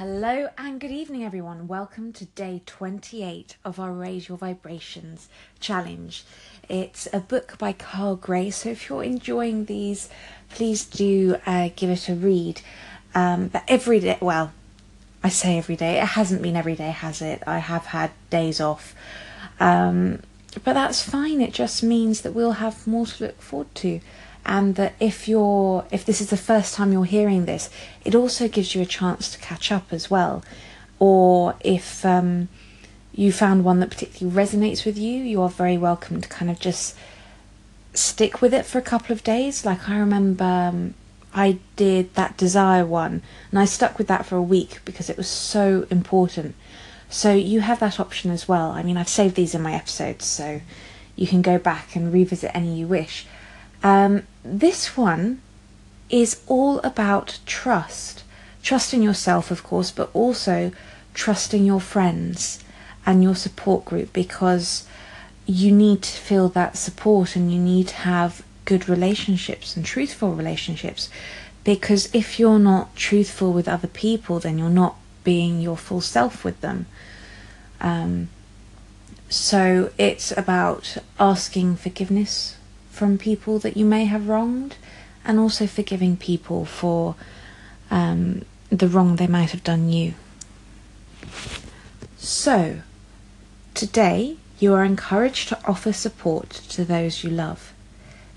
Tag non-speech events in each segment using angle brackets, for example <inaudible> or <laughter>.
Hello and good evening, everyone. Welcome to day 28 of our Raise Your Vibrations challenge. It's a book by Kyle Gray, so if you're enjoying these, please do uh, give it a read. Um, but every day, well, I say every day, it hasn't been every day, has it? I have had days off. Um, but that's fine, it just means that we'll have more to look forward to and that if you're if this is the first time you're hearing this it also gives you a chance to catch up as well. Or if um, you found one that particularly resonates with you you are very welcome to kind of just stick with it for a couple of days. Like i remember um, i did that desire one and i stuck with that for a week because it was so important. So you have that option as well. I mean i've saved these in my episodes so you can go back and revisit any you wish um, this one is all about trust. Trust in yourself, of course, but also trusting your friends and your support group because you need to feel that support and you need to have good relationships and truthful relationships. Because if you're not truthful with other people, then you're not being your full self with them. Um, so it's about asking forgiveness from people that you may have wronged, and also forgiving people for um, the wrong they might have done you. So, today you are encouraged to offer support to those you love.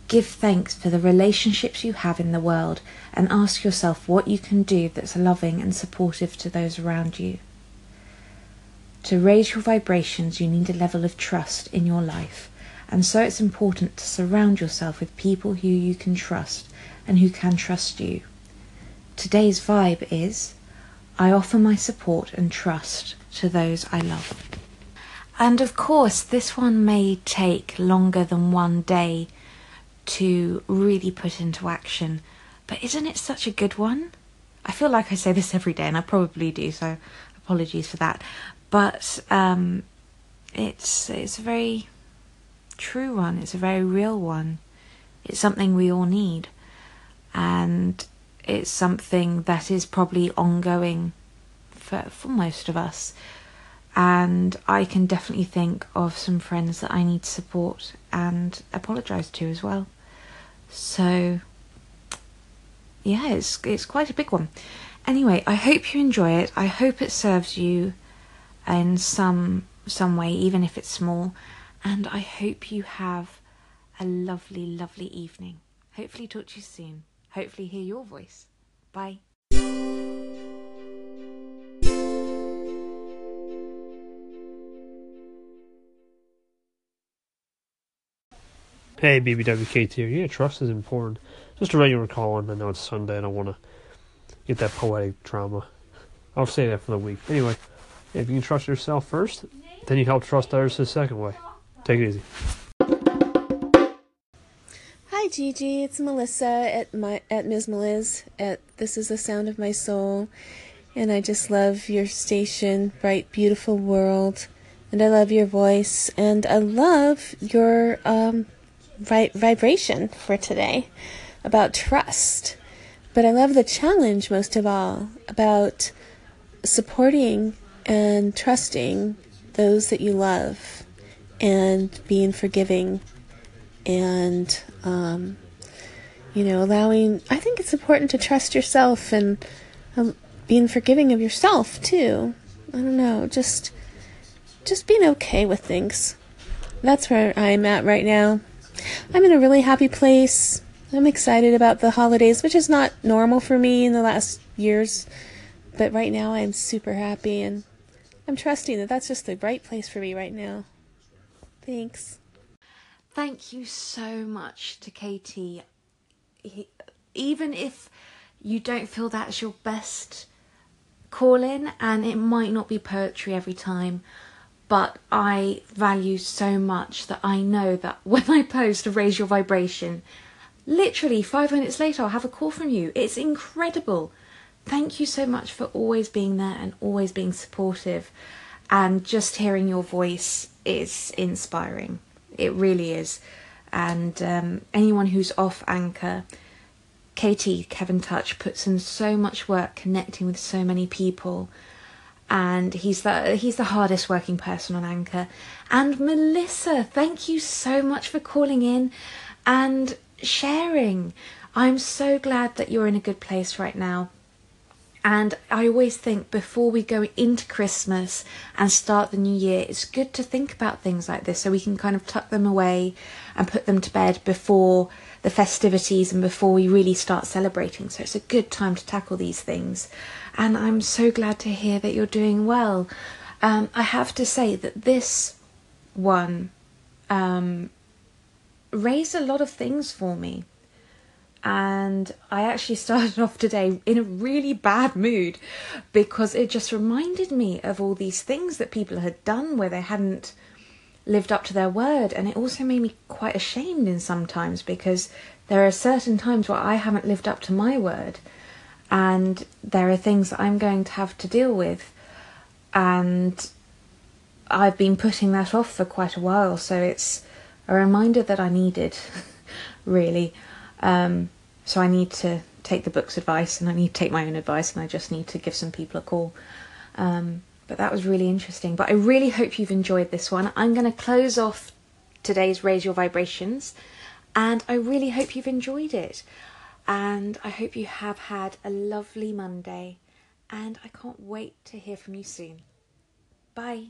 Give thanks for the relationships you have in the world and ask yourself what you can do that's loving and supportive to those around you. To raise your vibrations, you need a level of trust in your life and so it's important to surround yourself with people who you can trust and who can trust you. Today's vibe is I offer my support and trust to those I love. And of course, this one may take longer than one day to really put into action, but isn't it such a good one? I feel like I say this every day, and I probably do, so apologies for that. But um, it's it's very true one, it's a very real one. It's something we all need. And it's something that is probably ongoing for, for most of us. And I can definitely think of some friends that I need support and apologise to as well. So, yeah, it's, it's quite a big one. Anyway, I hope you enjoy it. I hope it serves you in some some way, even if it's small and I hope you have a lovely, lovely evening. Hopefully, talk to you soon. Hopefully, hear your voice. Bye. Hey, BBWKT here. Yeah, trust is important. Just a regular calling. I know it's Sunday and I want to get that poetic drama. I'll say that for the week. Anyway, if you can trust yourself first, then you help trust others the second way. Take it easy. Hi Gigi, it's Melissa at my at Ms. Meliz at This Is the Sound of My Soul, and I just love your station, Bright Beautiful World, and I love your voice, and I love your um, vi- vibration for today about trust. But I love the challenge most of all about supporting and trusting those that you love and being forgiving and um, you know allowing i think it's important to trust yourself and um, being forgiving of yourself too. I don't know just just being okay with things. That's where i'm at right now. I'm in a really happy place. I'm excited about the holidays which is not normal for me in the last years but right now i'm super happy and i'm trusting that that's just the right place for me right now Thanks. Thank you so much to Katie. even if you don't feel that's your best calling, and it might not be poetry every time, but I value so much that I know that <laughs> when I post to raise your vibration, literally five minutes later I'll have a call from you. It's incredible. Thank you so much for always being there and always being supportive and just hearing your voice is inspiring. It really is. And um, anyone who's off anchor, KT, Kevin Touch, puts in so much work connecting with so many people. And he's the he's the hardest working person on Anchor. And Melissa, thank you so much for calling in and sharing. I'm so glad that you're in a good place right now. And I always think before we go into Christmas and start the new year, it's good to think about things like this so we can kind of tuck them away and put them to bed before the festivities and before we really start celebrating. So it's a good time to tackle these things. And I'm so glad to hear that you're doing well. Um, I have to say that this one um, raised a lot of things for me and I actually <laughs> started off today in a really bad mood because it just reminded me of all these things that people had done where they hadn't lived up to their word. And it also made me quite ashamed in sometimes because there are certain times where I haven't lived up to my word. And there are things that I'm going to have to deal with. And I've been putting that off for quite a while. So it's a reminder that I needed <laughs> really um, so I need to take the book's advice and I need to take my own advice and I just need to give some people a call. Um, but that was really interesting. But I really hope you've enjoyed this one. I'm going to close off today's Raise Your Vibrations and I really hope you've enjoyed it. And I hope you have had a lovely Monday and I can't wait to hear from you soon. Bye.